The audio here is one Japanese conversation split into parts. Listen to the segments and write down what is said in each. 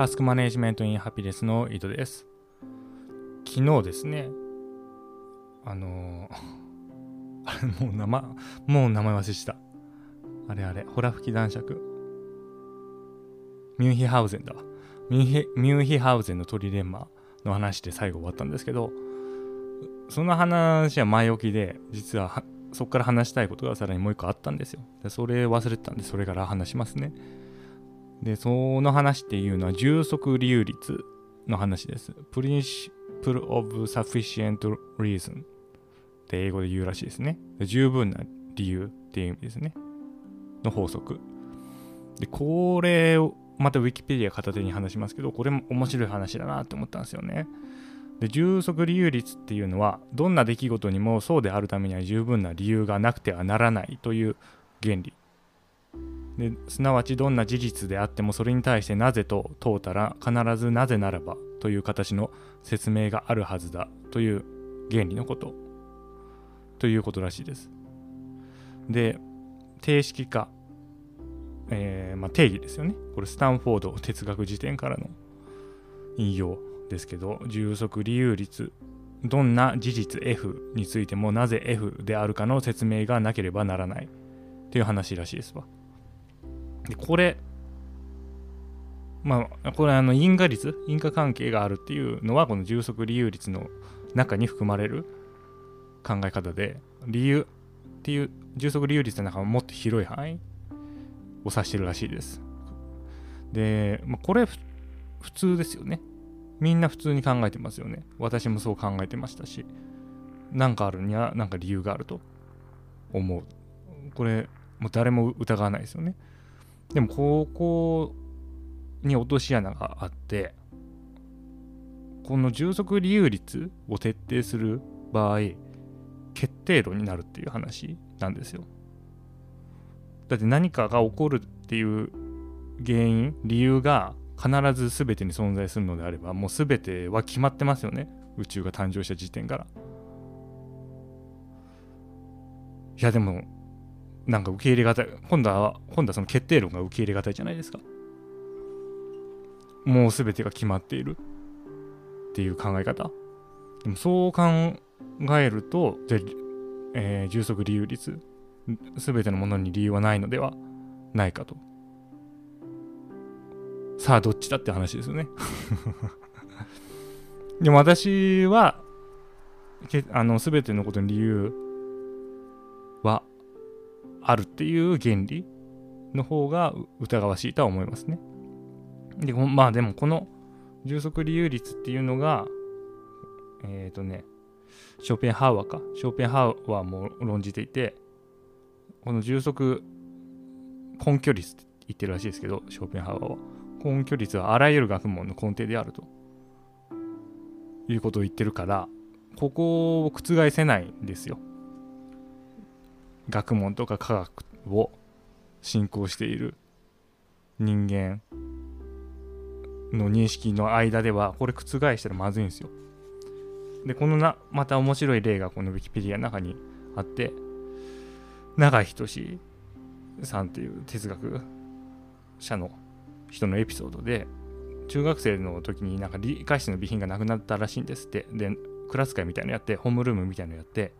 タスクマネジメントインハピネスの井戸です。昨日ですね、あのー、あれもう名前、もう名前忘れした。あれあれ、ホラ吹き男爵。ミュンヒハウゼンだ。ミュンヒミュンヒハウゼンのトリレンマの話で最後終わったんですけど、その話は前置きで、実はそこから話したいことがさらにもう一個あったんですよ。でそれ忘れてたんで、それから話しますね。で、その話っていうのは充足理由率の話です。Principle of Sufficient Reason って英語で言うらしいですね。十分な理由っていう意味ですね。の法則。で、これをまた Wikipedia 片手に話しますけど、これも面白い話だなって思ったんですよね。で充足理由率っていうのはどんな出来事にもそうであるためには十分な理由がなくてはならないという原理ですなわちどんな事実であってもそれに対してなぜと問うたら必ずなぜならばという形の説明があるはずだという原理のこと。ということらしいです。で定式化、えー、まあ、定義ですよね。これスタンフォード哲学辞典からの引用ですけど充足理由率どんな事実 F についてもなぜ F であるかの説明がなければならないっていう話らしいですわ。でこれまあこれあの因果率因果関係があるっていうのはこの充足理由率の中に含まれる考え方で理由っていう充足理由率の中はもっと広い範囲を指してるらしいです。で、まあ、これ普通ですよね。みんな普通に考えてますよね。私もそう考えてましたし、何かあるには何か理由があると思う。これ、もう誰も疑わないですよね。でも、ここに落とし穴があって、この充足理由率を徹底する場合、決定論になるっていう話なんですよ。だって何かが起こるっていう原因、理由が必ず全てに存在するのであればもう全ては決まってますよね宇宙が誕生した時点からいやでもなんか受け入れがたい今度は今度はその決定論が受け入れがたいじゃないですか。もう全てが決まっているっていう考え方。でもそう考えるとで、えー、充足理由率全てのものに理由はないのではないかと。さあどっちだって話ですよね。でも私はけあの全てのことに理由あるっていう原理の方が疑わしいとは思いますね。でまあでもこの充足理由率っていうのがえっ、ー、とねショーペンハウアーか。ショーペンハウアーも論じていてこの充足根拠率って言ってるらしいですけどショーペンハウアーは。根拠率はあらゆる学問の根底であると。いうことを言ってるからここを覆せないんですよ。学問とか科学を信仰している人間の認識の間ではこれ覆したらまずいんですよ。でこのなまた面白い例がこのウィキペディアの中にあって永井仁さんという哲学者の人のエピソードで中学生の時になんか理科室の備品がなくなったらしいんですって。でクラス会みたいのやってホームルームみたいのやって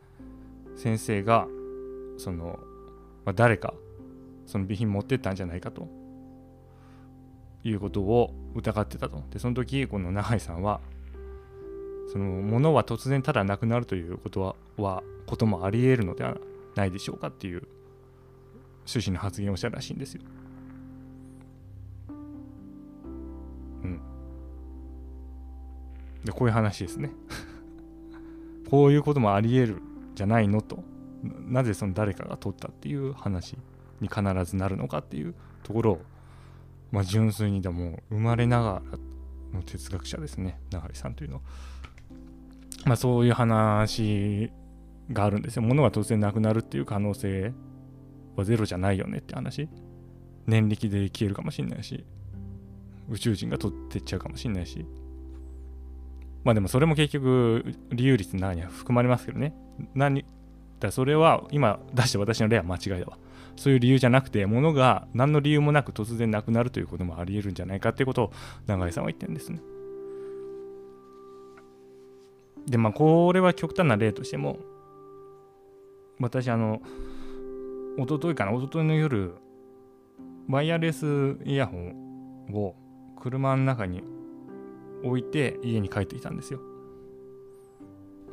先生がその、まあ、誰かその備品持ってったんじゃないかと。いうことを疑ってたと。でその時この永井さんはその物は突然ただなくなるということははこともあり得るのではないでしょうかっていう趣旨の発言をしたらしいんですよ。うん。でこういう話ですね。こういうこともあり得るじゃないのと。なぜその誰かが取ったっていう話に必ずなるのかっていうところを、まあ、純粋にでも生まれながらの哲学者ですね。永井さんというの。は、まあ、そういう話があるんですよ。物が突然なくなるっていう可能性はゼロじゃないよねって話。念力で消えるかもしんないし宇宙人が取ってっちゃうかもしんないし。まあでもそれも結局理由率の中には含まれますけどね。何だそれは今出した私の例は間違いだわ。そういう理由じゃなくて物が何の理由もなく突然なくなるということもありえるんじゃないかっていうことを永井さんは言ってるんですね。でまあこれは極端な例としても私あの一昨日かな一昨日の夜ワイヤレスイヤホンを車の中に置いて家に帰ってきたんですよ。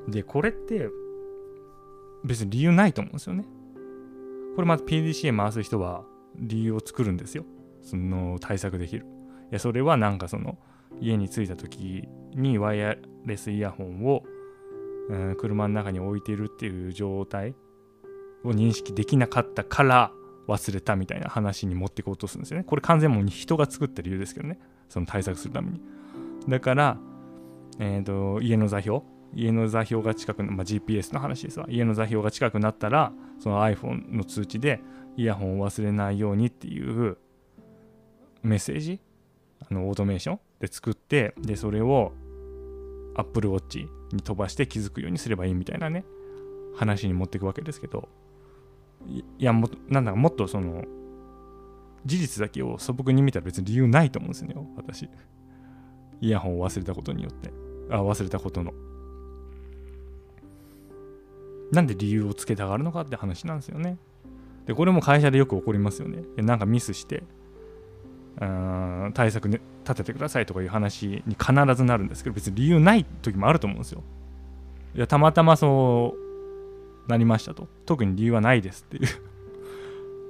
で、これって別に理由ないと思うんですよね。これまず PDCA 回す人は理由を作るんですよ。その対策できる。いや、それはなんかその家に着いた時にワイヤレスイヤホンを、うん、車の中に置いてるっていう状態を認識できなかったから忘れたみたいな話に持っていこうとするんですよね。これ完全もう人が作った理由ですけどね。その対策するために。だから、えーと、家の座標家の座標が近く、まあ、GPS の話ですわ。家の座標が近くなったらその iPhone の通知でイヤホンを忘れないようにっていうメッセージあのオートメーションで作ってでそれを Apple Watch に飛ばして気づくようにすればいいみたいなね話に持っていくわけですけどいやもなんだかもっとその事実だけを素朴に見たら別に理由ないと思うんですよね私。イヤホンを忘れたことによって。あ忘れたことの。なんで理由をつけたがるのかって話なんですよね。でこれも会社でよく起こりますよね。なんかミスしてうん対策、ね、立ててくださいとかいう話に必ずなるんですけど別に理由ない時もあると思うんですよ。いやたまたまそうなりましたと。特に理由はないですっていう。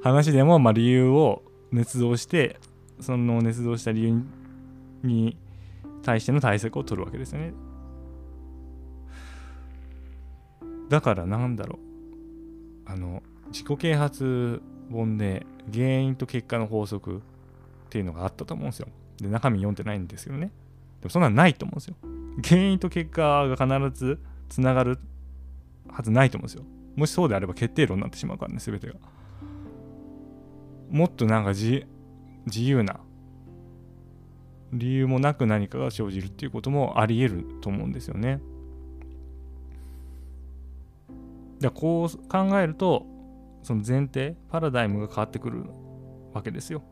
話でも、まあ、理由を捏造してその捏造した理由に対しての対策を取るわけですよね。だからなんだろう。あの、自己啓発本で原因と結果の法則っていうのがあったと思うんですよ。で、中身読んでないんですけどね。でもそんなのないと思うんですよ。原因と結果が必ずつながるはずないと思うんですよ。もしそうであれば決定論になってしまうからね、全てが。もっとなんか自由な理由もなく何かが生じるっていうこともあり得ると思うんですよね。でこう考えるとその前提パラダイムが変わってくるわけですよ。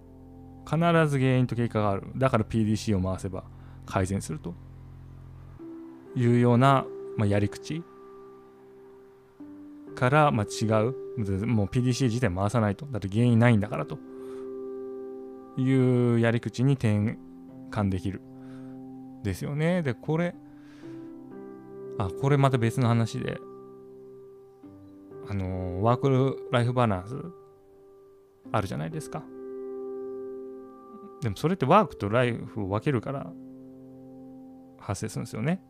必ず原因と結果がある。だから PDC を回せば改善するというような、まあ、やり口から、まあ、違う。もう PDC 自体回さないと。だって原因ないんだからというやり口に転感できる。ですよね。で、これ、あ、これまた別の話で、あの、ワークライフバランスあるじゃないですか。でもそれってワークとライフを分けるから発生するんですよね。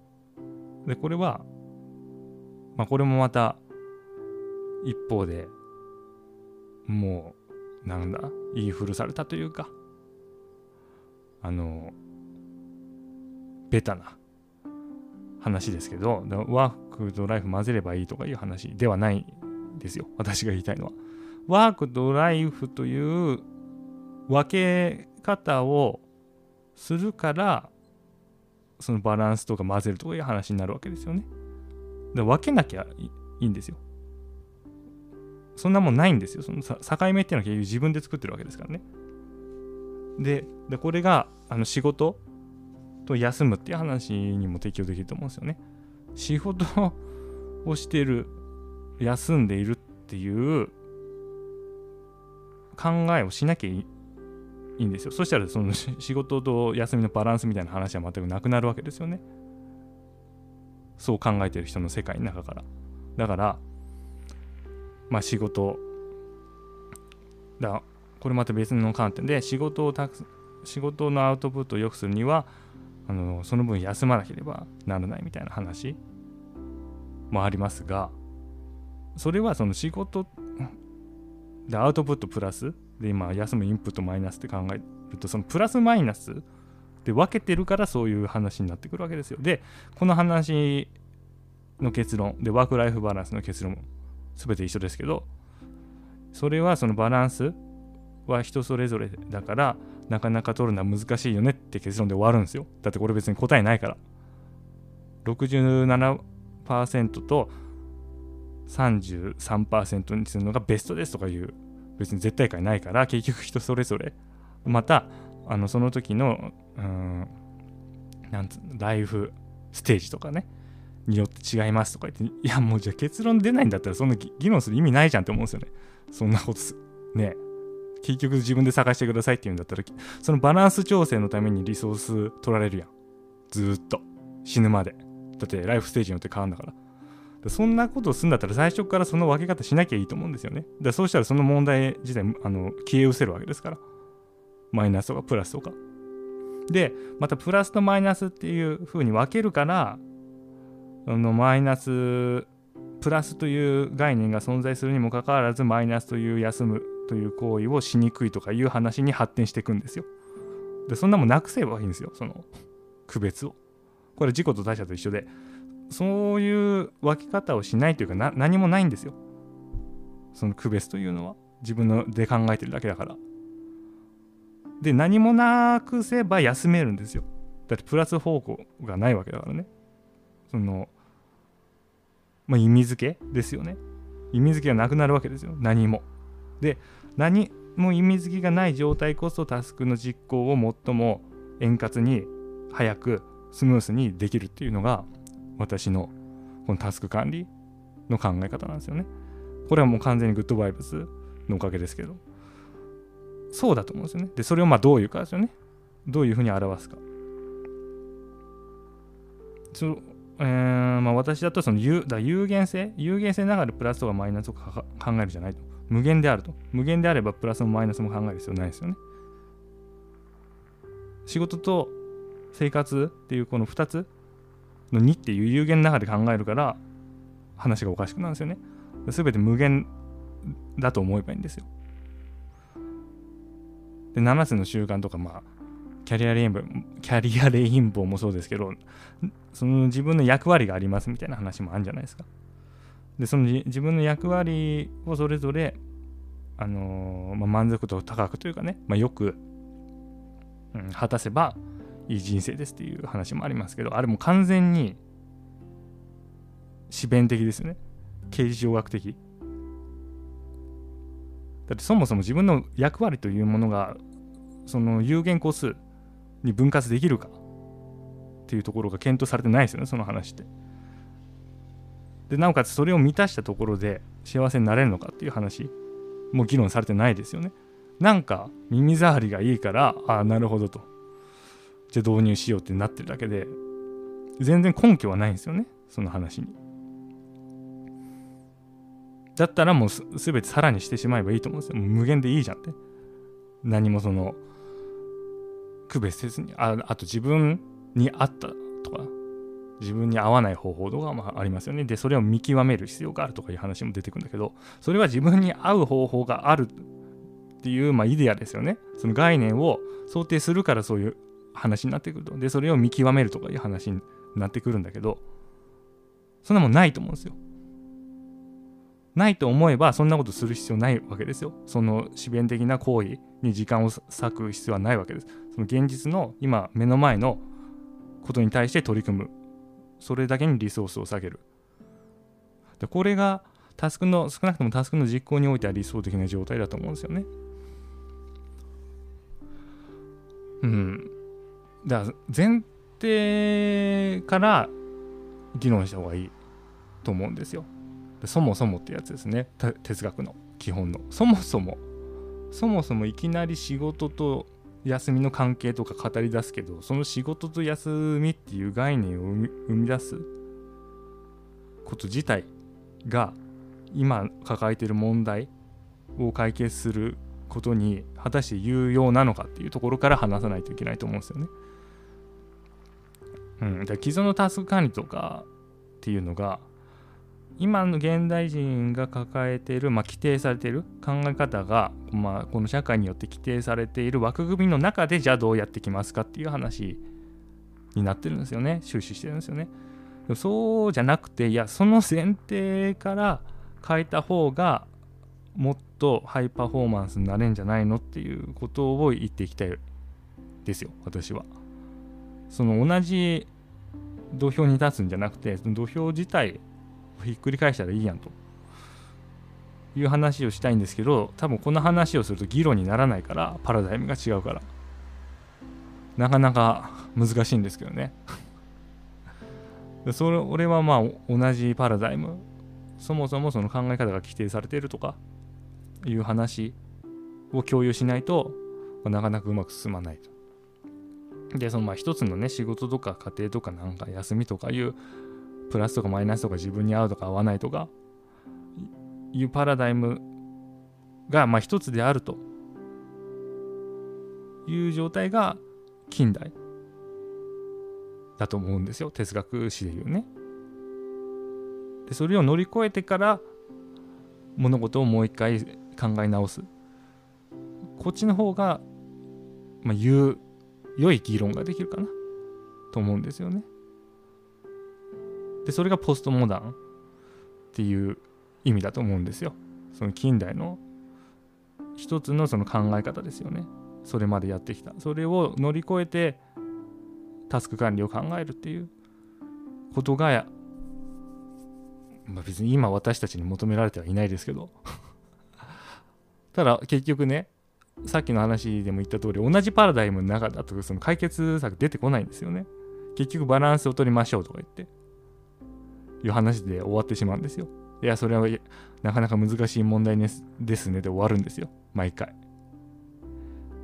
で、これは、まあこれもまた一方でもうなんだ言い古されたというかあのベタな話ですけどワークとライフ混ぜればいいとかいう話ではないですよ。私が言いたいのは。ワークとライフという分け方をするからそのバランスとか混ぜるとかいう話になるわけですよね。で分けなきゃいいんですよ。そんなもんないんですよ。その境目っていうのは結局自分で作ってるわけですからね。ででこれがあの仕事と休むっていう話にも適用できると思うんですよね。仕事をしてる休んでいるっていう考えをしなきゃいいんですよ。そしたらその仕事と休みのバランスみたいな話は全くなくなるわけですよね。そう考えてる人の世界の中から。だから、まあ仕事、だこれまた別の観点で仕事をたく仕事のアウトプットを良くするにはあのその分休まなければならないみたいな話もありますがそれはその仕事でアウトプットプラスで今休むインプットマイナスって考えるとそのプラスマイナスで分けてるからそういう話になってくるわけですよ。でこの話の結論でワークライフバランスの結論も全て一緒ですけどそれはそのバランスは人それぞれだからなかなか取るのは難しいよねって結論で終わるんですよ。だってこれ別に答えないから。67%と33%にするのがベストですとかいう別に絶対解ないから結局人それぞれ。またあのその時のうんなんつライフステージとかねによって違いますとか言っていやもうじゃあ結論出ないんだったらそんな議論する意味ないじゃんって思うんですよね。そんなことすね。結局自分で探してくださいって言うんだったらそのバランス調整のためにリソース取られるやん。ずっと。死ぬまで。だってライフステージによって変わるんだから。そんなことするんだったら最初からその分け方しなきゃいいと思うんですよね。だそうしたらその問題自体あの消え失せるわけですから。マイナスとかプラスとか。で、またプラスとマイナスっていう風に分けるから、あのマイナス、プラスという概念が存在するにもかかわらず、マイナスという休むという行為をしにくいとかいう話に発展していくんですよ。で、そんなもんなくせばいいんですよ、その区別を。これ自己と他者と一緒で、そういう分け方をしないというか何もないんですよ。その区別というのは自分ので考えてるだけだから。で何もなくせば休めるんですよ。だってプラス方向がないわけだからね。そのまあ意味付けですよね。意味付けがなくなるわけですよ。何も。で何も意味付けがない状態こそタスクの実行を最も円滑に早くスムースにできるっていうのが私のこのタスク管理の考え方なんですよね。これはもう完全にグッドバイブスのおかげですけど。そうだと思うんですよね。で、それをまあどういうかですよね。どういうふうに表すか。そえー、まあ、私だとその有だ有限性有限性ながらプラスとかマイナスとか考えるじゃないと。無限であると。無限であればプラスもマイナスも考える必要ないですよね。仕事と生活っていうこの2つの2っていう有限の中で考えるから話がおかしくなるんですよね。全て無限だと思えばいいんですよ。で7つの習慣とかまあキャリアレインボーキャリアレインボーもそうですけどその自分の役割がありますみたいな話もあるんじゃないですか。でその自分の役割をそれぞれあのー、まあ、満足度高くというかね、まあ、よく、うん、果たせばいい人生ですっていう話もありますけどあれも完全に自弁的ですよね。形状学的。だってそもそも自分の役割というものがその有限個数に分割できるかっていうところが検討されてないですよねその話って。でなおかつそれを満たしたところで幸せになれるのかっていう話も議論されてないですよね。なんか耳障りがいいからああなるほどと。じゃあ導入しようってなってるだけで全然根拠はないんですよねその話に。だったらもうす全てさらにしてしまえばいいと思うんですよ。無限でいいじゃんって。何もその区別せずにああと自分に合ったとか自分に合わない方法とかもありますよね。でそれを見極める必要があるとかいう話も出てくるんだけどそれは自分に合う方法があるっていう、まあ、イデアですよね。その概念を想定するからそういう話になってくると。でそれを見極めるとかいう話になってくるんだけどそんなもんないと思うんですよ。ないと思えばそんなことする必要ないわけですよ。その自弁的な行為に時間を割く必要はないわけです。その現実の今目の前のことに対して取り組む。それだけにリソースを下げる。でこれがタスクの少なくともタスクの実行においては理想的な状態だと思うんですよね。うん。だから前提から議論した方がいいと思うんですよ。そもそもってやつですね哲学の基本の。そもそもそもそもいきなり仕事と休みの関係とか語り出すけどその仕事と休みっていう概念を生み出すこと自体が今抱えてる問題を解決することに果たして有用なのかっていうところから話さないといけないと思うんですよね。うん、既存のタスク管理とかっていうのが今の現代人が抱えている、まあ、規定されている考え方が、まあ、この社会によって規定されている枠組みの中でじゃあどうやってきますかっていう話になってるんですよね。終始してるんですよね。そうじゃなくていやその前提から変えた方がもっとハイパフォーマンスになれんじゃないのっていうことを言っていきたいですよ私は。その同じ土俵に立つんじゃなくてその土俵自体をひっくり返したらいいやんと。いう話をしたいんですけど多分この話をすると議論にならないからパラダイムが違うから。なかなか難しいんですけどね。それ俺はまあ同じパラダイムそもそもその考え方が規定されているとかいう話を共有しないとなかなかうまく進まないと。でそのまあ一つのね仕事とか家庭とかなんか休みとかいうプラスとかマイナスとか自分に合うとか合わないとかいうパラダイムがまあ一つであるという状態が近代だと思うんですよ哲学史で言うね。でそれを乗り越えてから物事をもう一回考え直すこっちの方が、まあ、言う良い議論ができるかなと思うんですよね。でそれがポストモダンっていう意味だと思うんですよ。その近代の一つのその考え方ですよね。それまでやってきた。それを乗り越えてタスク管理を考えるっていうことが、まあ、別に今私たちに求められてはいないですけど ただ結局ねさっきの話でも言った通り同じパラダイムの中だとその解決策出てこないんですよね。結局バランスを取りましょうとか言って。いう話で終わってしまうんですよ。いやそれはなかなか難しい問題ですねで終わるんですよ。毎回。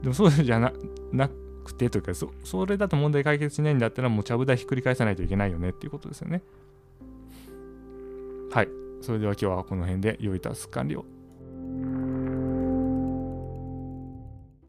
でもそうじゃななくてというかそそれだと問題解決しないんだったらもうちゃぶ台ひっくり返さないといけないよねっていうことですよね。はい。それでは今日はこの辺で良いタスク完了